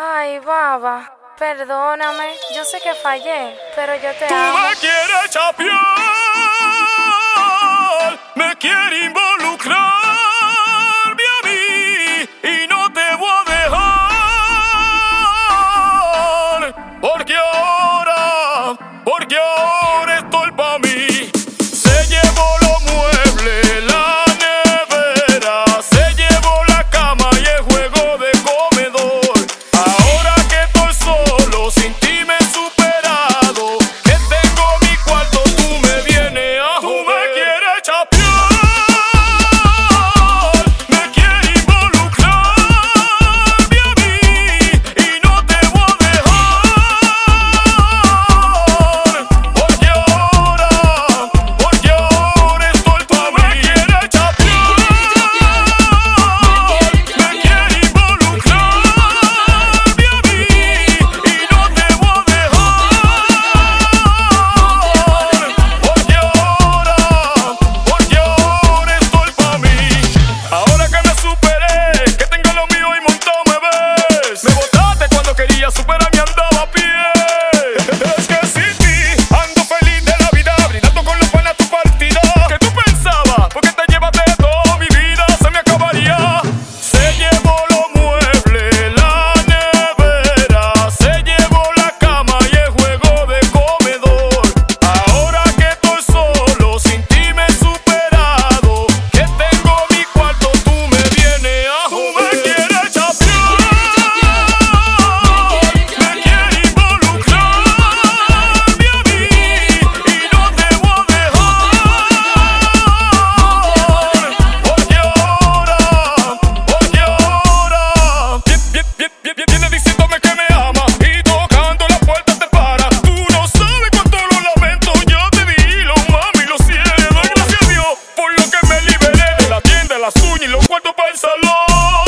Ay, baba, perdóname. Yo sé que fallé, pero yo te Tú amo. me quieres chapear, las uñas y los cuartos para el salón.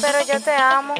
Pero yo te amo.